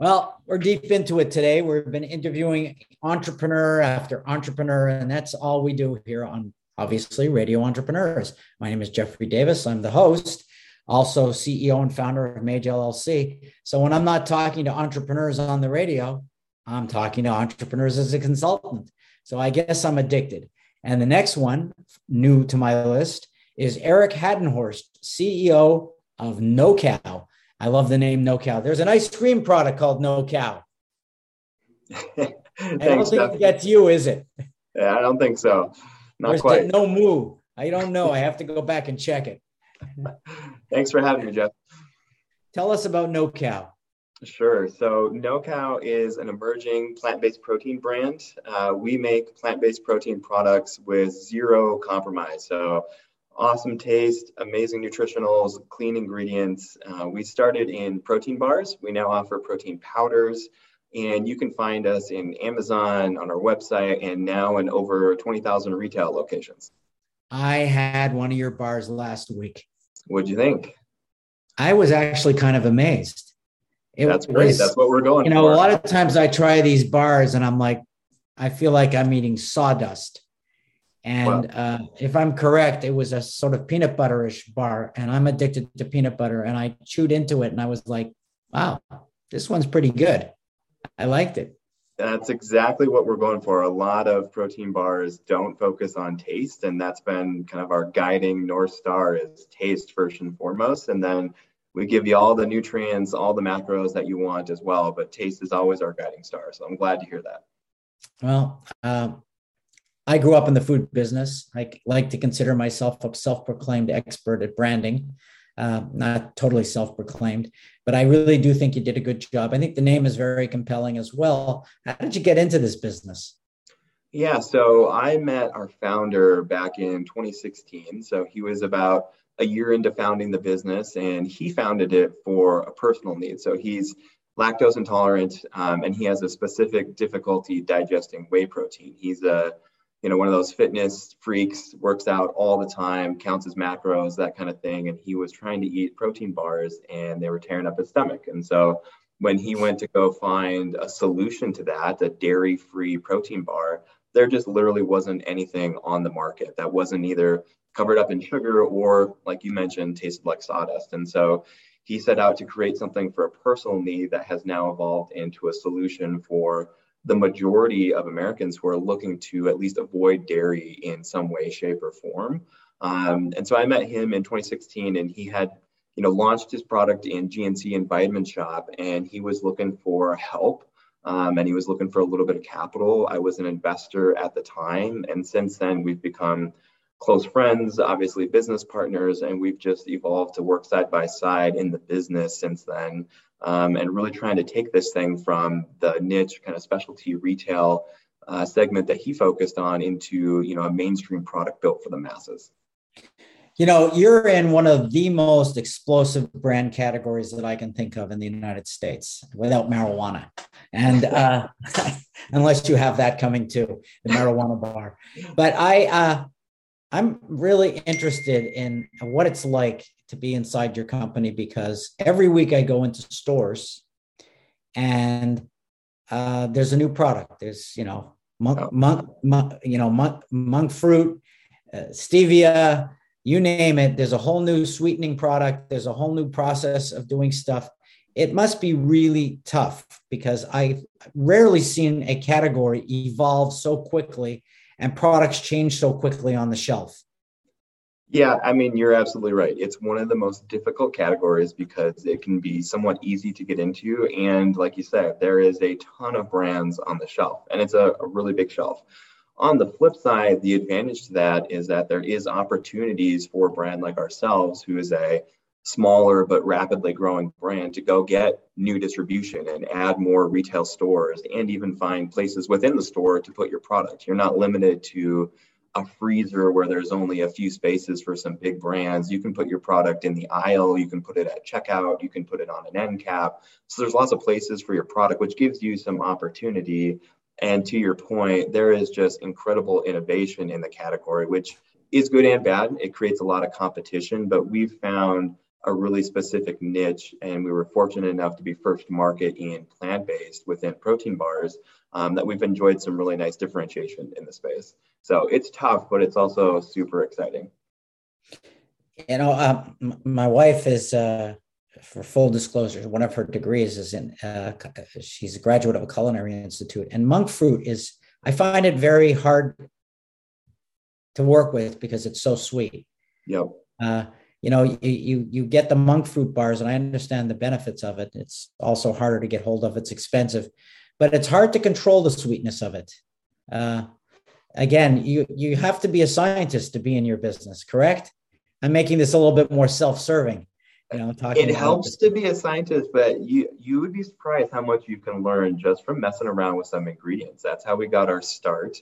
Well, we're deep into it today. We've been interviewing entrepreneur after entrepreneur, and that's all we do here on obviously Radio Entrepreneurs. My name is Jeffrey Davis. I'm the host, also CEO and founder of Mage LLC. So when I'm not talking to entrepreneurs on the radio, I'm talking to entrepreneurs as a consultant. So I guess I'm addicted. And the next one, new to my list, is Eric Haddenhorst, CEO of No Cow. I love the name No Cow. There's an ice cream product called No Cow. Thanks, I don't think Jeff. that's you, is it? Yeah, I don't think so. Not is quite. No Moo. I don't know. I have to go back and check it. Thanks for having me, Jeff. Tell us about No Cow. Sure. So, No Cow is an emerging plant based protein brand. Uh, we make plant based protein products with zero compromise. So, awesome taste, amazing nutritionals, clean ingredients. Uh, we started in protein bars. We now offer protein powders. And you can find us in Amazon, on our website, and now in over 20,000 retail locations. I had one of your bars last week. What'd you think? I was actually kind of amazed. It That's great. was- That's what we're going for. you know, for. a lot of times I try these bars and I'm like, I feel like I'm eating sawdust. And uh, if I'm correct, it was a sort of peanut butterish bar, and I'm addicted to peanut butter. And I chewed into it, and I was like, "Wow, this one's pretty good. I liked it." That's exactly what we're going for. A lot of protein bars don't focus on taste, and that's been kind of our guiding north star is taste first and foremost, and then we give you all the nutrients, all the macros that you want as well. But taste is always our guiding star. So I'm glad to hear that. Well, um, I grew up in the food business. I like to consider myself a self-proclaimed expert at branding. Uh, not totally self-proclaimed, but I really do think you did a good job. I think the name is very compelling as well. How did you get into this business? Yeah, so I met our founder back in 2016. So he was about a year into founding the business, and he founded it for a personal need. So he's lactose intolerant, um, and he has a specific difficulty digesting whey protein. He's a you know one of those fitness freaks, works out all the time, counts his macros, that kind of thing. And he was trying to eat protein bars, and they were tearing up his stomach. And so when he went to go find a solution to that, a dairy-free protein bar, there just literally wasn't anything on the market that wasn't either covered up in sugar or, like you mentioned, tasted like sawdust. And so he set out to create something for a personal need that has now evolved into a solution for the majority of Americans who are looking to at least avoid dairy in some way, shape, or form. Um, and so I met him in 2016, and he had, you know, launched his product in GNC and Vitamin Shoppe, and he was looking for help. Um, and he was looking for a little bit of capital. I was an investor at the time, and since then we've become close friends, obviously business partners, and we've just evolved to work side by side in the business since then, um, and really trying to take this thing from the niche kind of specialty retail uh, segment that he focused on into you know a mainstream product built for the masses. You know, you're in one of the most explosive brand categories that I can think of in the United States without marijuana. And uh, unless you have that coming too, the marijuana bar. But I, uh, I'm really interested in what it's like to be inside your company because every week I go into stores and uh, there's a new product. There's, you know, monk, monk, monk you know, monk, monk fruit, uh, stevia, you name it. There's a whole new sweetening product. There's a whole new process of doing stuff. It must be really tough because I've rarely seen a category evolve so quickly and products change so quickly on the shelf. Yeah, I mean, you're absolutely right. It's one of the most difficult categories because it can be somewhat easy to get into. And like you said, there is a ton of brands on the shelf, and it's a, a really big shelf. On the flip side, the advantage to that is that there is opportunities for a brand like ourselves, who is a smaller but rapidly growing brand, to go get new distribution and add more retail stores and even find places within the store to put your product. You're not limited to a freezer where there's only a few spaces for some big brands. You can put your product in the aisle, you can put it at checkout, you can put it on an end cap. So there's lots of places for your product, which gives you some opportunity. And to your point, there is just incredible innovation in the category, which is good and bad. It creates a lot of competition, but we've found a really specific niche, and we were fortunate enough to be first to market in plant-based within protein bars. Um, that we've enjoyed some really nice differentiation in the space. So it's tough, but it's also super exciting. You know, uh, my wife is, uh, for full disclosure, one of her degrees is in. Uh, she's a graduate of a culinary institute, and monk fruit is. I find it very hard to work with because it's so sweet. Yep. You know, you, you you get the monk fruit bars, and I understand the benefits of it. It's also harder to get hold of. It's expensive, but it's hard to control the sweetness of it. Uh, again, you you have to be a scientist to be in your business, correct? I'm making this a little bit more self-serving. You know, talking. It helps to be a scientist, but you you would be surprised how much you can learn just from messing around with some ingredients. That's how we got our start.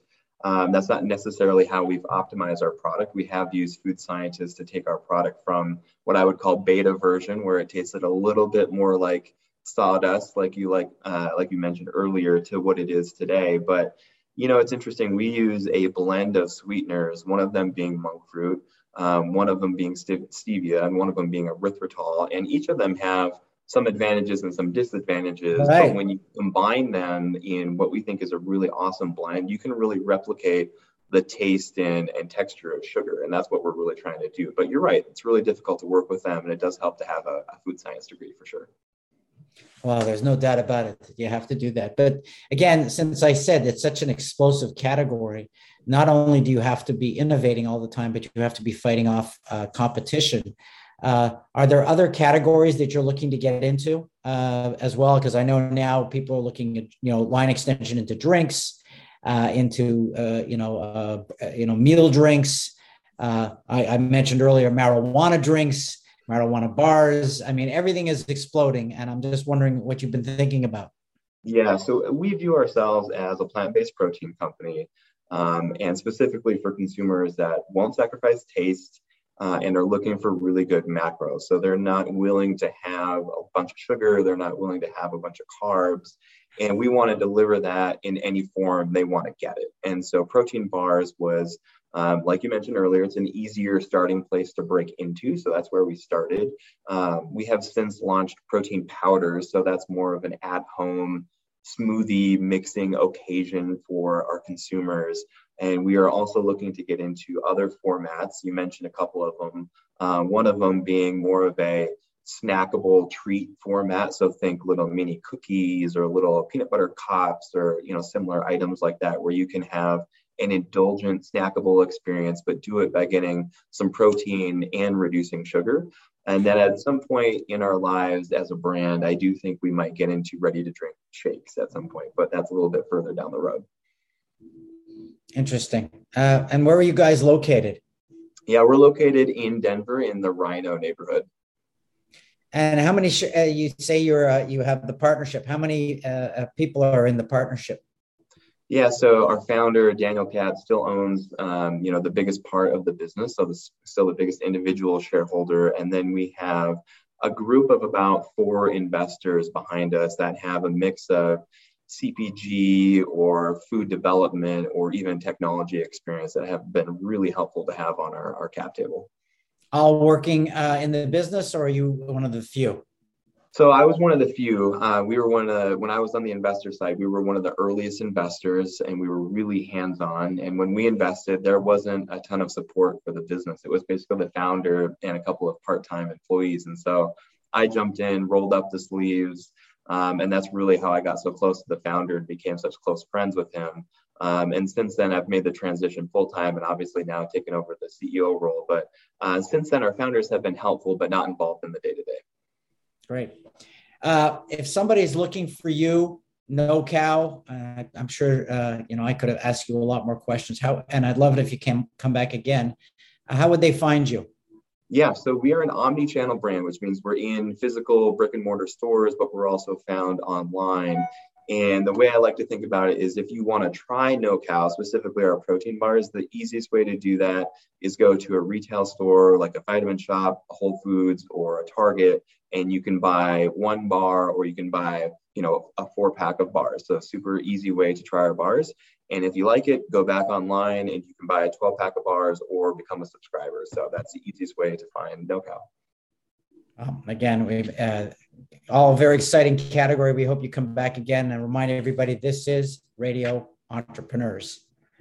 Um, that's not necessarily how we've optimized our product. We have used food scientists to take our product from what I would call beta version, where it tasted a little bit more like sawdust, like you like uh, like you mentioned earlier, to what it is today. But you know, it's interesting. We use a blend of sweeteners, one of them being monk fruit, um, one of them being stevia, and one of them being erythritol, and each of them have some advantages and some disadvantages. Right. But when you combine them in what we think is a really awesome blend, you can really replicate the taste and, and texture of sugar. And that's what we're really trying to do. But you're right, it's really difficult to work with them. And it does help to have a, a food science degree for sure. Well, there's no doubt about it. You have to do that. But again, since I said it's such an explosive category, not only do you have to be innovating all the time, but you have to be fighting off uh, competition. Uh, are there other categories that you're looking to get into uh, as well? Because I know now people are looking at you know line extension into drinks, uh, into uh, you know uh, you know meal drinks. Uh, I, I, mentioned earlier marijuana drinks, marijuana bars. I mean everything is exploding, and I'm just wondering what you've been thinking about. Yeah, so we view ourselves as a plant-based protein company, um, and specifically for consumers that won't sacrifice taste uh, and are looking for really good macros. So they're not willing to have a bunch of sugar, they're not willing to have a bunch of carbs. And we want to deliver that in any form they want to get it. And so protein bars was, um, like you mentioned earlier, it's an easier starting place to break into. So that's where we started. Um, we have since launched protein powders. So that's more of an at home smoothie mixing occasion for our consumers. And we are also looking to get into other formats. You mentioned a couple of them. Uh, one of them being more of a snackable treat format. So think little mini cookies or little peanut butter cups or you know similar items like that, where you can have an indulgent snackable experience, but do it by getting some protein and reducing sugar. And then at some point in our lives as a brand, I do think we might get into ready to drink shakes at some point, but that's a little bit further down the road. Interesting. Uh, and where are you guys located? Yeah, we're located in Denver in the RiNo neighborhood. And how many? Sh- uh, you say you're uh, you have the partnership. How many uh, uh, people are in the partnership? Yeah, so our founder Daniel Katz still owns, um, you know, the biggest part of the business, so the, still the biggest individual shareholder, and then we have a group of about four investors behind us that have a mix of CPG or food development or even technology experience that have been really helpful to have on our, our cap table. All working uh, in the business, or are you one of the few? So I was one of the few. Uh, we were one of the, when I was on the investor side, we were one of the earliest investors and we were really hands on. And when we invested, there wasn't a ton of support for the business. It was basically the founder and a couple of part time employees. And so I jumped in, rolled up the sleeves, um, and that's really how I got so close to the founder and became such close friends with him. Um, and since then, I've made the transition full time and obviously now taken over the CEO role. But uh, since then, our founders have been helpful, but not involved in the day to day. Great. Uh, if somebody's looking for you, no cow, uh, I'm sure uh, you know I could have asked you a lot more questions. How and I'd love it if you can come back again. how would they find you? Yeah, so we are an omni-channel brand, which means we're in physical brick and mortar stores, but we're also found online. And the way I like to think about it is if you want to try No Cow, specifically our protein bars, the easiest way to do that is go to a retail store like a Vitamin Shoppe, a Whole Foods, or a Target, and you can buy one bar or you can buy, you know, a four pack of bars. So super easy way to try our bars. And if you like it, go back online and you can buy a 12 pack of bars or become a subscriber. So that's the easiest way to find No Cow. Um, again, we've uh, all very exciting category. We hope you come back again and remind everybody this is Radio Entrepreneurs.